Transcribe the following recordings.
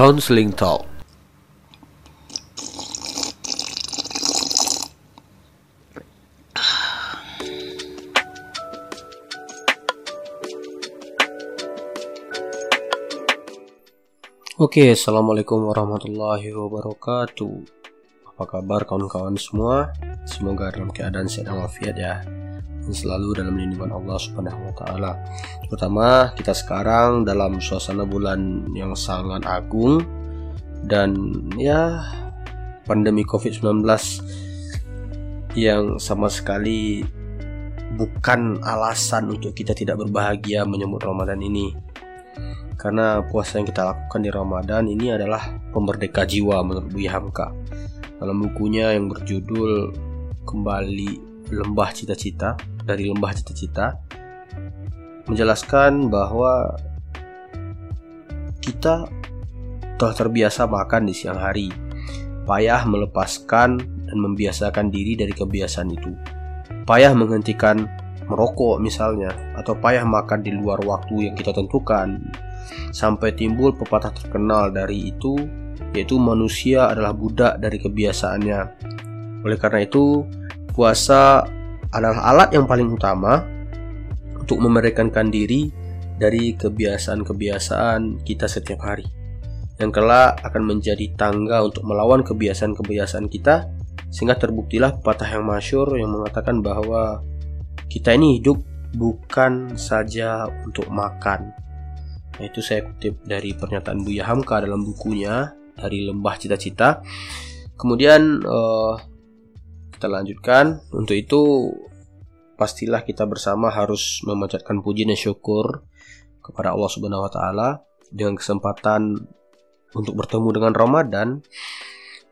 Counseling Talk. Oke, assalamualaikum warahmatullahi wabarakatuh. Apa kabar kawan-kawan semua? Semoga dalam keadaan sehat walafiat ya, dan selalu dalam lindungan Allah Subhanahu Wa Taala. Terutama kita sekarang dalam suasana bulan yang sangat agung dan ya pandemi COVID-19 yang sama sekali bukan alasan untuk kita tidak berbahagia menyambut Ramadan ini. Karena puasa yang kita lakukan di Ramadan ini adalah pemerdeka jiwa menurut Buya Hamka. Dalam bukunya yang berjudul kembali lembah cita-cita dari lembah cita-cita menjelaskan bahwa kita telah terbiasa makan di siang hari. Payah melepaskan dan membiasakan diri dari kebiasaan itu. Payah menghentikan merokok misalnya atau payah makan di luar waktu yang kita tentukan. Sampai timbul pepatah terkenal dari itu yaitu manusia adalah budak dari kebiasaannya. Oleh karena itu, puasa adalah alat yang paling utama untuk memerdekankan diri dari kebiasaan-kebiasaan kita setiap hari. Yang kelak akan menjadi tangga untuk melawan kebiasaan-kebiasaan kita sehingga terbuktilah pepatah yang masyur yang mengatakan bahwa kita ini hidup bukan saja untuk makan, Nah, itu saya kutip dari pernyataan Buya Hamka dalam bukunya dari Lembah Cita-Cita. Kemudian uh, kita lanjutkan. Untuk itu pastilah kita bersama harus memanjatkan puji dan syukur kepada Allah Subhanahu wa taala dengan kesempatan untuk bertemu dengan Ramadan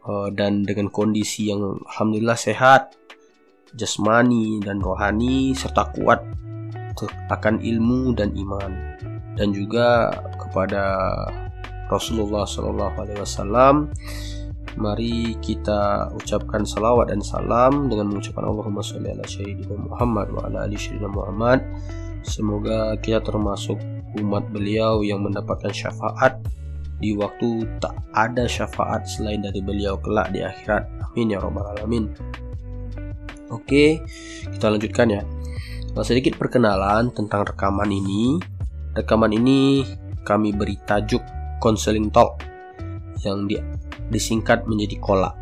uh, dan dengan kondisi yang alhamdulillah sehat jasmani dan rohani serta kuat akan ilmu dan iman dan juga kepada Rasulullah Shallallahu Alaihi Wasallam. Mari kita ucapkan salawat dan salam dengan mengucapkan Allahumma sholli ala sayyidina Muhammad wa ala ali sayyidina Muhammad. Semoga kita termasuk umat beliau yang mendapatkan syafaat di waktu tak ada syafaat selain dari beliau kelak di akhirat. Amin ya rabbal alamin. Oke, kita lanjutkan ya. Sedikit perkenalan tentang rekaman ini. Rekaman ini kami beri tajuk Counseling Talk yang di, disingkat menjadi kola.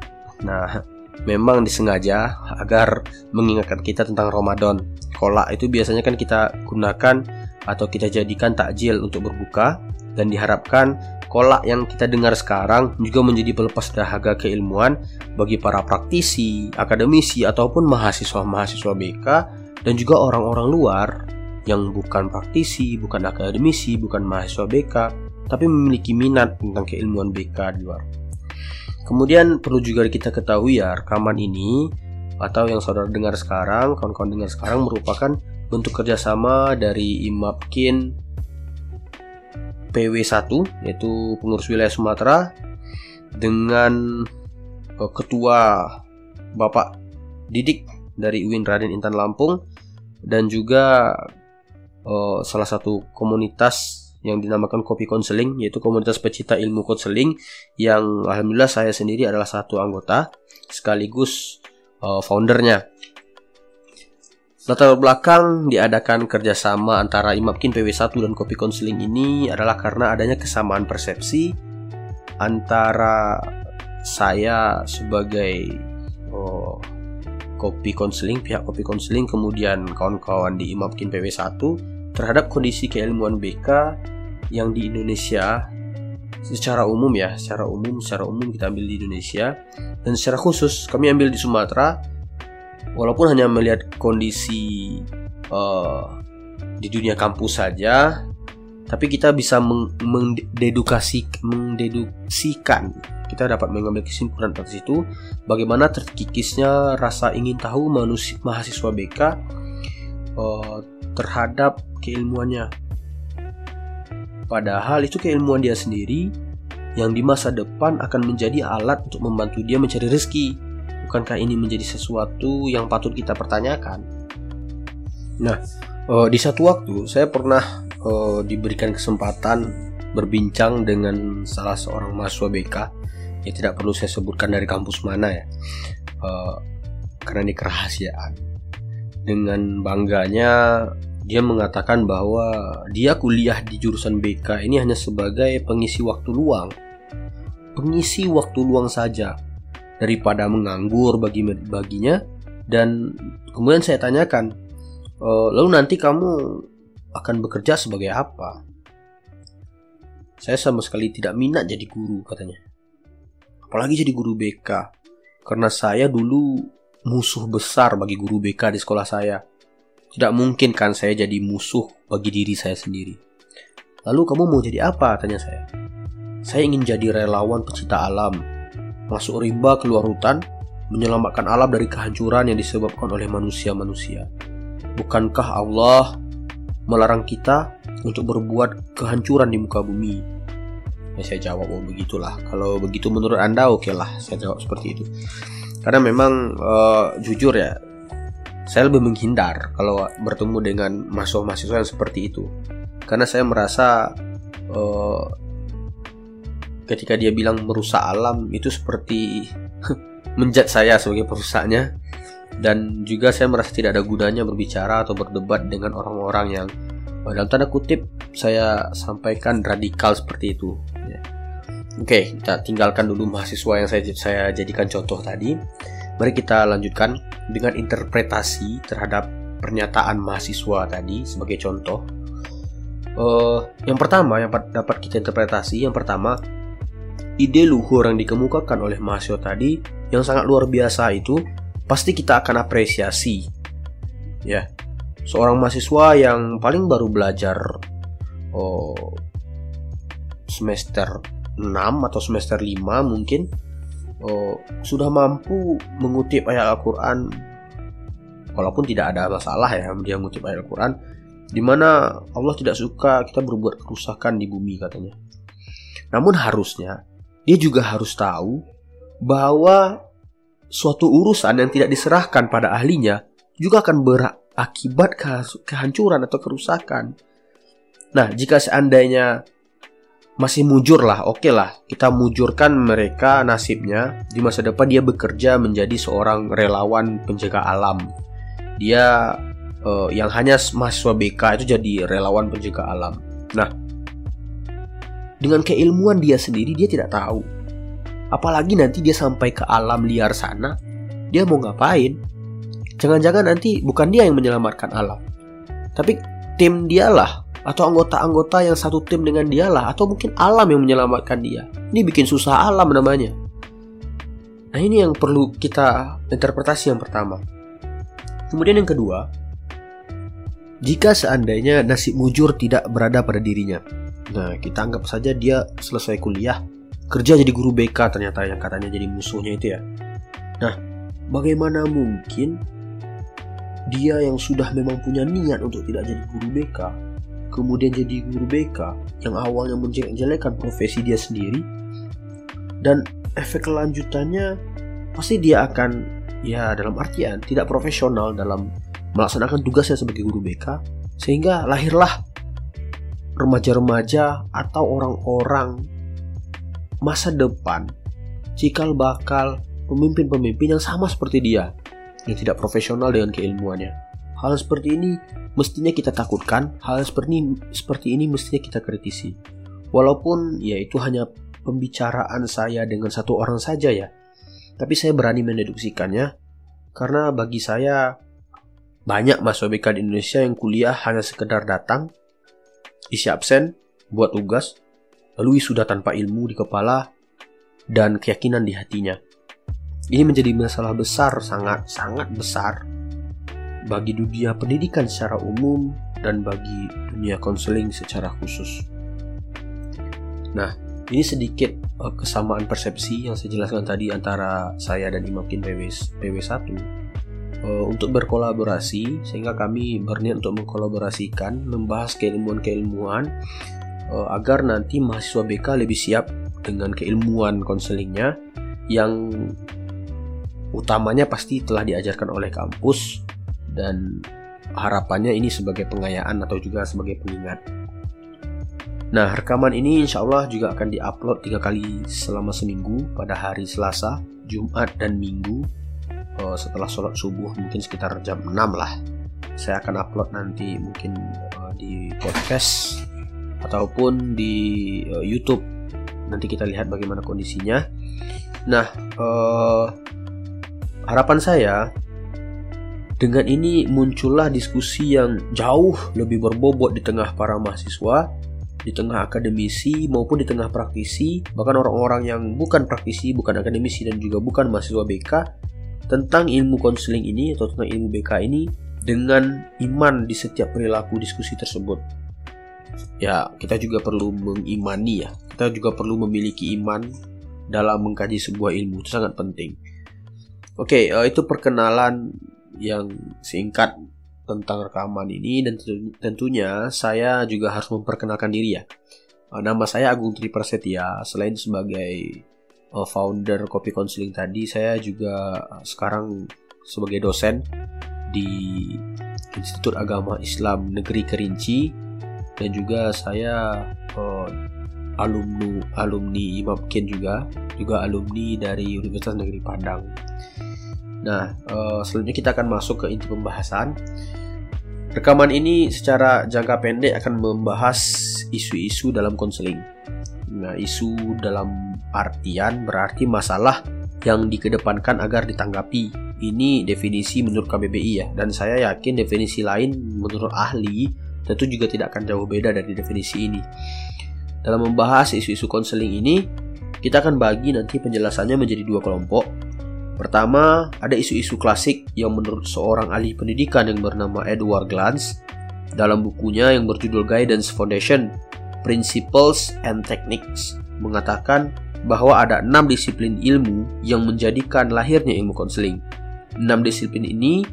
Nah, memang disengaja agar mengingatkan kita tentang Ramadan. Kola itu biasanya kan kita gunakan atau kita jadikan takjil untuk berbuka dan diharapkan kolak yang kita dengar sekarang juga menjadi pelepas dahaga keilmuan bagi para praktisi, akademisi ataupun mahasiswa-mahasiswa BK dan juga orang-orang luar yang bukan praktisi, bukan akademisi, bukan mahasiswa BK, tapi memiliki minat tentang keilmuan BK di luar. Kemudian perlu juga kita ketahui ya, rekaman ini atau yang saudara dengar sekarang, kawan-kawan dengar sekarang merupakan bentuk kerjasama dari IMAPKIN PW1 yaitu pengurus wilayah Sumatera dengan uh, ketua Bapak Didik dari UIN Raden Intan Lampung dan juga uh, salah satu komunitas yang dinamakan Kopi Konseling yaitu komunitas pecinta ilmu konseling yang alhamdulillah saya sendiri adalah satu anggota sekaligus uh, foundernya. Latar belakang diadakan kerjasama antara Imapkin PW1 dan Kopi Konseling ini adalah karena adanya kesamaan persepsi antara saya sebagai oh, kopi konseling, pihak kopi konseling, kemudian kawan-kawan di Imapkin PW1 terhadap kondisi keilmuan BK yang di Indonesia secara umum ya, secara umum, secara umum kita ambil di Indonesia dan secara khusus kami ambil di Sumatera walaupun hanya melihat kondisi uh, di dunia kampus saja tapi kita bisa mendedukasi mendeduksikan kita dapat mengambil kesimpulan dari situ bagaimana terkikisnya rasa ingin tahu manusia mahasiswa BK uh, terhadap keilmuannya. Padahal itu keilmuan dia sendiri yang di masa depan akan menjadi alat untuk membantu dia mencari rezeki. Bukankah ini menjadi sesuatu yang patut kita pertanyakan? Nah, uh, di satu waktu saya pernah uh, diberikan kesempatan berbincang dengan salah seorang mahasiswa BK yang tidak perlu saya sebutkan dari kampus mana ya uh, karena ini kerahasiaan dengan bangganya dia mengatakan bahwa dia kuliah di jurusan BK ini hanya sebagai pengisi waktu luang. Pengisi waktu luang saja daripada menganggur bagi baginya. Dan kemudian saya tanyakan e, lalu nanti kamu akan bekerja sebagai apa? Saya sama sekali tidak minat jadi guru katanya. Apalagi jadi guru BK karena saya dulu musuh besar bagi guru BK di sekolah saya tidak mungkin kan saya jadi musuh bagi diri saya sendiri lalu kamu mau jadi apa tanya saya saya ingin jadi relawan pecinta alam masuk rimba keluar hutan menyelamatkan alam dari kehancuran yang disebabkan oleh manusia-manusia. Bukankah Allah melarang kita untuk berbuat kehancuran di muka bumi? Ya, saya jawab, oh begitulah. Kalau begitu menurut Anda, oke okay lah, saya jawab seperti itu. Karena memang uh, jujur ya, saya lebih menghindar kalau bertemu dengan mahasiswa-mahasiswa yang seperti itu. Karena saya merasa uh, ketika dia bilang merusak alam itu seperti menjat saya sebagai perusaknya dan juga saya merasa tidak ada gunanya berbicara atau berdebat dengan orang-orang yang dalam tanda kutip saya sampaikan radikal seperti itu. Ya. Oke, kita tinggalkan dulu mahasiswa yang saya saya jadikan contoh tadi. Mari kita lanjutkan dengan interpretasi terhadap pernyataan mahasiswa tadi sebagai contoh. Uh, yang pertama yang dapat kita interpretasi, yang pertama ide luhur yang dikemukakan oleh mahasiswa tadi yang sangat luar biasa itu pasti kita akan apresiasi. Ya. Seorang mahasiswa yang paling baru belajar oh, semester 6 atau semester 5 mungkin oh, sudah mampu mengutip ayat Al-Qur'an walaupun tidak ada masalah ya dia mengutip ayat Al-Qur'an di mana Allah tidak suka kita berbuat kerusakan di bumi katanya. Namun harusnya dia juga harus tahu bahwa suatu urusan yang tidak diserahkan pada ahlinya juga akan berakibat kehancuran atau kerusakan. Nah, jika seandainya masih mujur lah, oke okay lah, kita mujurkan mereka nasibnya di masa depan dia bekerja menjadi seorang relawan penjaga alam. Dia uh, yang hanya mahasiswa BK itu jadi relawan penjaga alam. Nah, dengan keilmuan dia sendiri dia tidak tahu. Apalagi nanti dia sampai ke alam liar sana, dia mau ngapain? Jangan-jangan nanti bukan dia yang menyelamatkan alam. Tapi tim dialah atau anggota-anggota yang satu tim dengan dialah atau mungkin alam yang menyelamatkan dia. Ini bikin susah alam namanya. Nah, ini yang perlu kita interpretasi yang pertama. Kemudian yang kedua, jika seandainya nasib mujur tidak berada pada dirinya, Nah, kita anggap saja dia selesai kuliah, kerja jadi guru BK ternyata yang katanya jadi musuhnya itu ya. Nah, bagaimana mungkin dia yang sudah memang punya niat untuk tidak jadi guru BK, kemudian jadi guru BK yang awalnya menjelek-jelekan profesi dia sendiri, dan efek kelanjutannya pasti dia akan ya dalam artian tidak profesional dalam melaksanakan tugasnya sebagai guru BK sehingga lahirlah remaja-remaja atau orang-orang masa depan cikal bakal pemimpin-pemimpin yang sama seperti dia yang tidak profesional dengan keilmuannya. Hal seperti ini mestinya kita takutkan, hal seperti ini, seperti ini mestinya kita kritisi. Walaupun ya itu hanya pembicaraan saya dengan satu orang saja ya. Tapi saya berani mendeduksikannya karena bagi saya banyak mahasiswa di Indonesia yang kuliah hanya sekedar datang, isi absen, buat tugas, lalu wisuda tanpa ilmu di kepala dan keyakinan di hatinya. Ini menjadi masalah besar, sangat-sangat besar bagi dunia pendidikan secara umum dan bagi dunia konseling secara khusus. Nah, ini sedikit uh, kesamaan persepsi yang saya jelaskan tadi antara saya dan Imam Kin PW, PW1 uh, untuk berkolaborasi sehingga kami berniat untuk mengkolaborasikan membahas keilmuan-keilmuan uh, agar nanti mahasiswa BK lebih siap dengan keilmuan konselingnya yang utamanya pasti telah diajarkan oleh kampus dan harapannya ini sebagai pengayaan atau juga sebagai pengingat. Nah, rekaman ini insya Allah juga akan diupload tiga kali selama seminggu pada hari Selasa, Jumat, dan Minggu. Uh, setelah sholat subuh mungkin sekitar jam 6 lah. Saya akan upload nanti mungkin uh, di podcast ataupun di uh, YouTube. Nanti kita lihat bagaimana kondisinya. Nah, harapan saya dengan ini muncullah diskusi yang jauh lebih berbobot di tengah para mahasiswa di tengah akademisi maupun di tengah praktisi, bahkan orang-orang yang bukan praktisi, bukan akademisi dan juga bukan mahasiswa BK tentang ilmu konseling ini atau tentang ilmu BK ini dengan iman di setiap perilaku diskusi tersebut. Ya, kita juga perlu mengimani ya. Kita juga perlu memiliki iman dalam mengkaji sebuah ilmu. Itu sangat penting. Oke, uh, itu perkenalan yang singkat tentang rekaman ini dan tentunya saya juga harus memperkenalkan diri ya. Uh, nama saya Agung Tri Prasetya. Selain sebagai uh, founder Kopi Counseling tadi, saya juga uh, sekarang sebagai dosen di Institut Agama Islam Negeri Kerinci dan juga saya uh, alumni alumni Imam Ken juga juga alumni dari Universitas Negeri Padang. Nah, uh, selanjutnya kita akan masuk ke inti pembahasan. Rekaman ini secara jangka pendek akan membahas isu-isu dalam konseling. Nah, isu dalam artian berarti masalah yang dikedepankan agar ditanggapi. Ini definisi menurut KBBI ya, dan saya yakin definisi lain menurut ahli tentu juga tidak akan jauh beda dari definisi ini. Dalam membahas isu-isu konseling ini, kita akan bagi nanti penjelasannya menjadi dua kelompok, Pertama, ada isu-isu klasik yang menurut seorang ahli pendidikan yang bernama Edward Glantz dalam bukunya yang berjudul Guidance Foundation, Principles and Techniques mengatakan bahwa ada enam disiplin ilmu yang menjadikan lahirnya ilmu konseling. Enam disiplin ini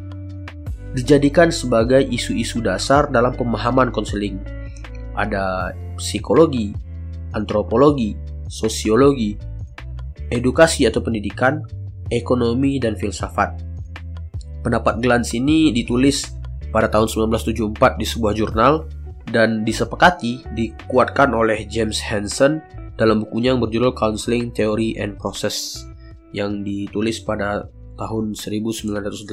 dijadikan sebagai isu-isu dasar dalam pemahaman konseling. Ada psikologi, antropologi, sosiologi, edukasi atau pendidikan, ekonomi, dan filsafat. Pendapat Glantz ini ditulis pada tahun 1974 di sebuah jurnal dan disepakati dikuatkan oleh James Hansen dalam bukunya yang berjudul Counseling Theory and Process yang ditulis pada tahun 1987.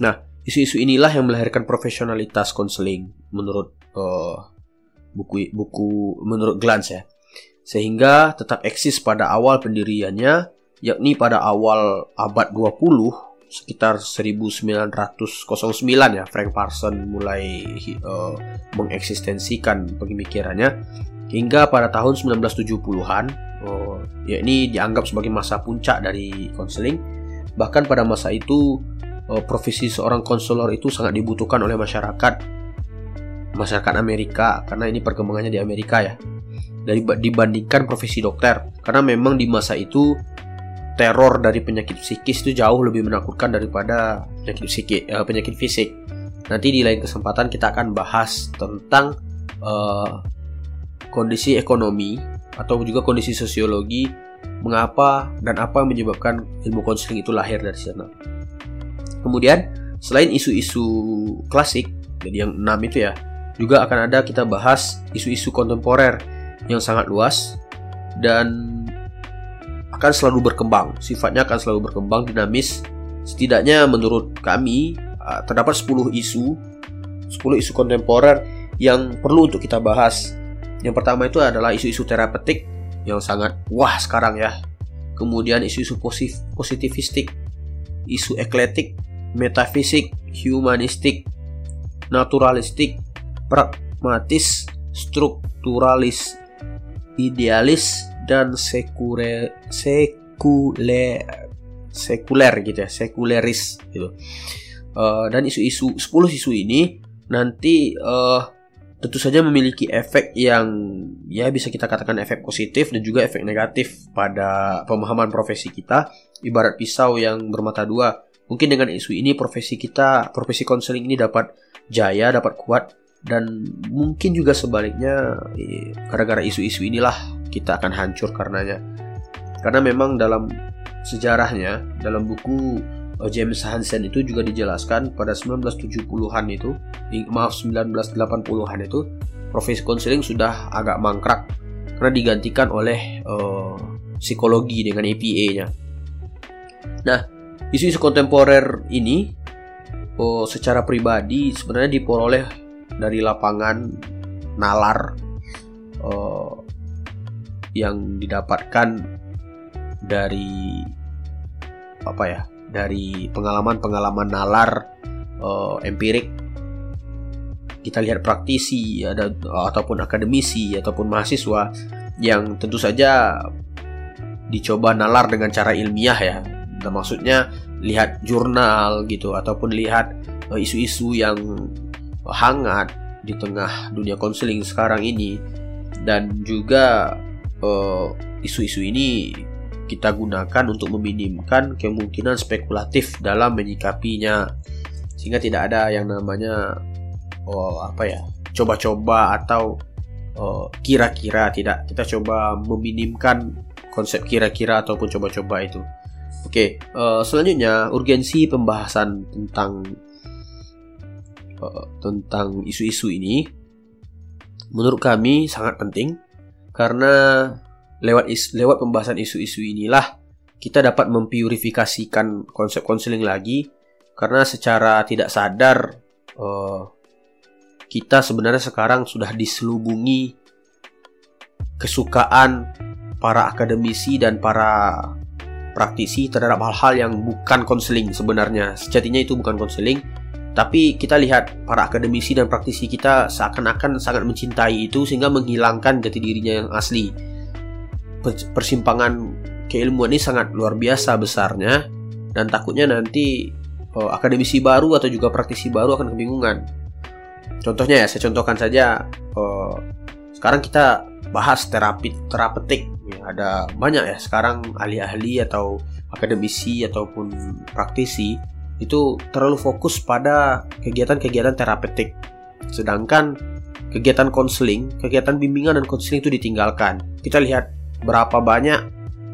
Nah, isu-isu inilah yang melahirkan profesionalitas konseling menurut uh, buku buku menurut Glantz ya. Sehingga tetap eksis pada awal pendiriannya yakni pada awal abad 20 sekitar 1909 ya Frank Parson mulai uh, mengeksistensikan pemikirannya. Hingga pada tahun 1970-an uh, ya ini dianggap sebagai masa puncak dari konseling. Bahkan pada masa itu uh, profesi seorang konselor itu sangat dibutuhkan oleh masyarakat. Masyarakat Amerika karena ini perkembangannya di Amerika ya. Dari dibandingkan profesi dokter. Karena memang di masa itu teror dari penyakit psikis itu jauh lebih menakutkan daripada penyakit psikis, uh, penyakit fisik. Nanti di lain kesempatan kita akan bahas tentang uh, kondisi ekonomi atau juga kondisi sosiologi mengapa dan apa yang menyebabkan ilmu konseling itu lahir dari sana. Kemudian selain isu-isu klasik, jadi yang enam itu ya, juga akan ada kita bahas isu-isu kontemporer yang sangat luas dan akan selalu berkembang. Sifatnya akan selalu berkembang dinamis. Setidaknya menurut kami uh, terdapat 10 isu 10 isu kontemporer yang perlu untuk kita bahas. Yang pertama itu adalah isu-isu terapeutik yang sangat wah sekarang ya. Kemudian isu-isu positif, positivistik, isu ekletik, metafisik, humanistik, naturalistik, pragmatis, strukturalis, idealis, dan sekure sekuler sekuler gitu ya sekuleris gitu. Uh, dan isu-isu 10 isu ini nanti uh, tentu saja memiliki efek yang ya bisa kita katakan efek positif dan juga efek negatif pada pemahaman profesi kita. Ibarat pisau yang bermata dua. Mungkin dengan isu ini profesi kita profesi konseling ini dapat jaya dapat kuat dan mungkin juga sebaliknya gara-gara isu-isu inilah kita akan hancur karenanya. Karena memang dalam sejarahnya, dalam buku eh, James Hansen itu juga dijelaskan pada 1970-an itu, maaf 1980-an itu, profesi konseling sudah agak mangkrak karena digantikan oleh uh, psikologi dengan APA-nya. Nah, isu-isu kontemporer ini uh, secara pribadi sebenarnya diperoleh dari lapangan nalar uh, yang didapatkan dari apa ya dari pengalaman-pengalaman nalar uh, empirik kita lihat praktisi ada ataupun akademisi ataupun mahasiswa yang tentu saja dicoba nalar dengan cara ilmiah ya. Nah, maksudnya lihat jurnal gitu ataupun lihat eh, isu-isu yang hangat di tengah dunia konseling sekarang ini. Dan juga eh, isu-isu uh, ini kita gunakan untuk meminimkan kemungkinan spekulatif dalam menyikapinya. Sehingga tidak ada yang namanya oh, apa ya coba-coba atau oh, kira-kira tidak. Kita coba meminimkan konsep kira-kira ataupun coba-coba itu. Oke okay, uh, selanjutnya urgensi pembahasan tentang uh, tentang isu-isu ini menurut kami sangat penting karena lewat is, lewat pembahasan isu-isu inilah kita dapat mempurifikasikan konsep konseling lagi karena secara tidak sadar uh, kita sebenarnya sekarang sudah diselubungi kesukaan para akademisi dan para praktisi terhadap hal-hal yang bukan konseling sebenarnya. Sejatinya itu bukan konseling, tapi kita lihat para akademisi dan praktisi kita seakan-akan sangat mencintai itu sehingga menghilangkan jati dirinya yang asli. Persimpangan keilmuan ini sangat luar biasa besarnya dan takutnya nanti oh, akademisi baru atau juga praktisi baru akan kebingungan Contohnya ya, saya contohkan saja. Uh, sekarang kita bahas terapi terapeutik. Ya, ada banyak ya sekarang ahli-ahli atau akademisi ataupun praktisi itu terlalu fokus pada kegiatan-kegiatan terapeutik. Sedangkan kegiatan konseling, kegiatan bimbingan dan konseling itu ditinggalkan. Kita lihat berapa banyak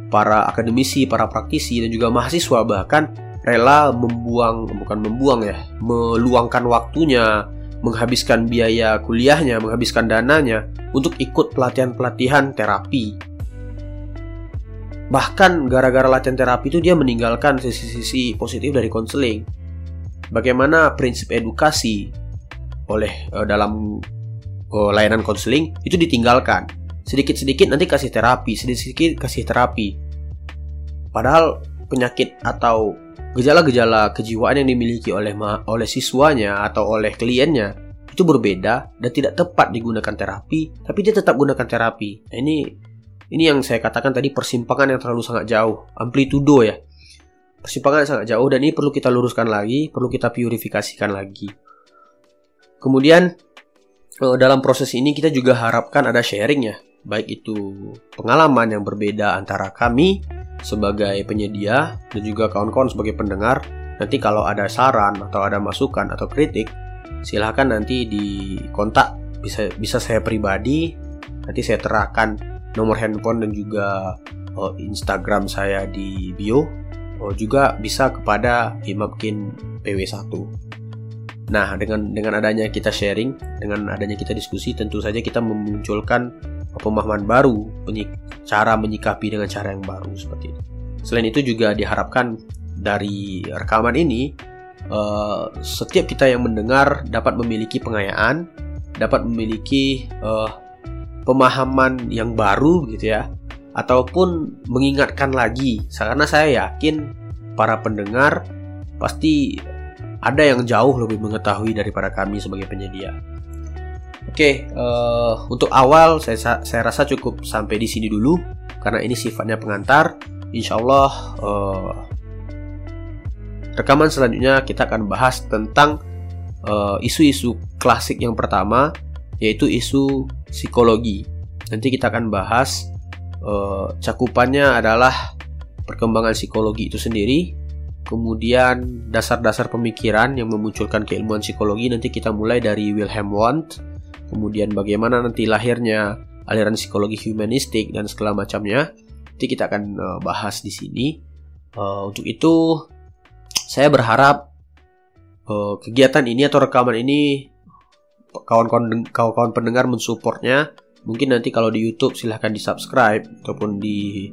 para akademisi, para praktisi dan juga mahasiswa bahkan rela membuang bukan membuang ya, meluangkan waktunya menghabiskan biaya kuliahnya, menghabiskan dananya untuk ikut pelatihan-pelatihan terapi. Bahkan gara-gara latihan terapi itu dia meninggalkan sisi-sisi positif dari konseling. Bagaimana prinsip edukasi oleh uh, dalam uh, layanan konseling itu ditinggalkan. Sedikit-sedikit nanti kasih terapi, sedikit-sedikit kasih terapi. Padahal penyakit atau Gejala-gejala kejiwaan yang dimiliki oleh oleh siswanya atau oleh kliennya itu berbeda dan tidak tepat digunakan terapi, tapi dia tetap gunakan terapi. Nah, ini ini yang saya katakan tadi persimpangan yang terlalu sangat jauh, amplitudo ya. Persimpangan yang sangat jauh dan ini perlu kita luruskan lagi, perlu kita purifikasikan lagi. Kemudian eh, dalam proses ini kita juga harapkan ada sharing ya, baik itu pengalaman yang berbeda antara kami sebagai penyedia dan juga kawan-kawan sebagai pendengar. Nanti kalau ada saran atau ada masukan atau kritik, silahkan nanti di kontak bisa bisa saya pribadi. Nanti saya terahkan nomor handphone dan juga oh, Instagram saya di bio. Oh, juga bisa kepada Imamkin PW1. Nah, dengan dengan adanya kita sharing, dengan adanya kita diskusi, tentu saja kita memunculkan pemahaman baru, cara menyikapi dengan cara yang baru seperti itu. Selain itu juga diharapkan dari rekaman ini uh, setiap kita yang mendengar dapat memiliki pengayaan, dapat memiliki uh, pemahaman yang baru gitu ya, ataupun mengingatkan lagi. Karena saya yakin para pendengar pasti ada yang jauh lebih mengetahui daripada kami sebagai penyedia. Oke, uh, untuk awal saya saya rasa cukup sampai di sini dulu karena ini sifatnya pengantar. Insya Allah uh, rekaman selanjutnya kita akan bahas tentang eh, isu-isu uh, klasik yang pertama yaitu isu psikologi. Nanti kita akan bahas uh, cakupannya adalah perkembangan psikologi itu sendiri, kemudian dasar-dasar pemikiran yang memunculkan keilmuan psikologi nanti kita mulai dari Wilhelm Wundt kemudian bagaimana nanti lahirnya aliran psikologi humanistik dan segala macamnya. Nanti kita akan uh, bahas di sini. Uh, untuk itu, saya berharap kegiatan ini atau rekaman ini kawan-kawan kawan pendengar mensupportnya mungkin nanti kalau di YouTube silahkan di subscribe ataupun di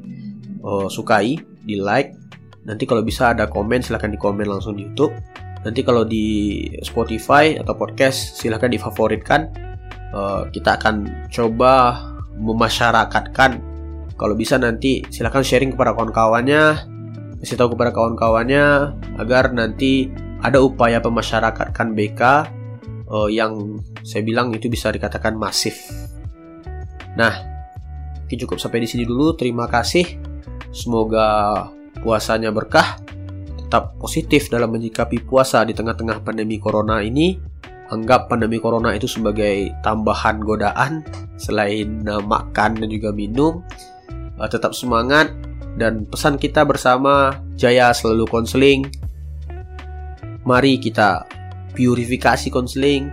uh, sukai di like nanti kalau bisa ada komen silahkan di komen langsung di YouTube. Nanti kalau di Spotify atau podcast silahkan difavoritkan. Uh, kita akan coba memasyarakatkan. Kalau bisa nanti silahkan sharing kepada kawan-kawannya kasih tahu kepada kawan-kawannya agar nanti ada upaya pemasyarakatkan BK uh, yang saya bilang itu bisa dikatakan masif Nah, cukup sampai di sini dulu. Terima kasih. Semoga puasanya berkah. Tetap positif dalam menyikapi puasa di tengah-tengah pandemi corona ini. Anggap pandemi corona itu sebagai tambahan godaan selain uh, makan dan juga minum. Uh, tetap semangat dan pesan kita bersama Jaya selalu konseling. Mari kita purifikasi konseling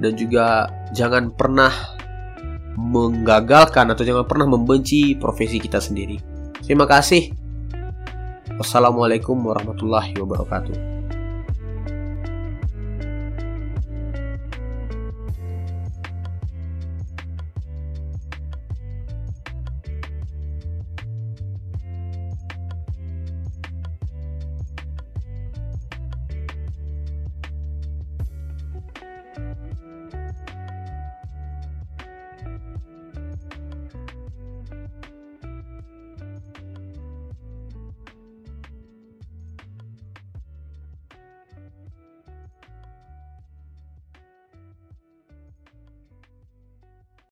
dan juga jangan pernah menggagalkan atau jangan pernah membenci profesi kita sendiri. Terima kasih. Wassalamualaikum warahmatullahi wabarakatuh.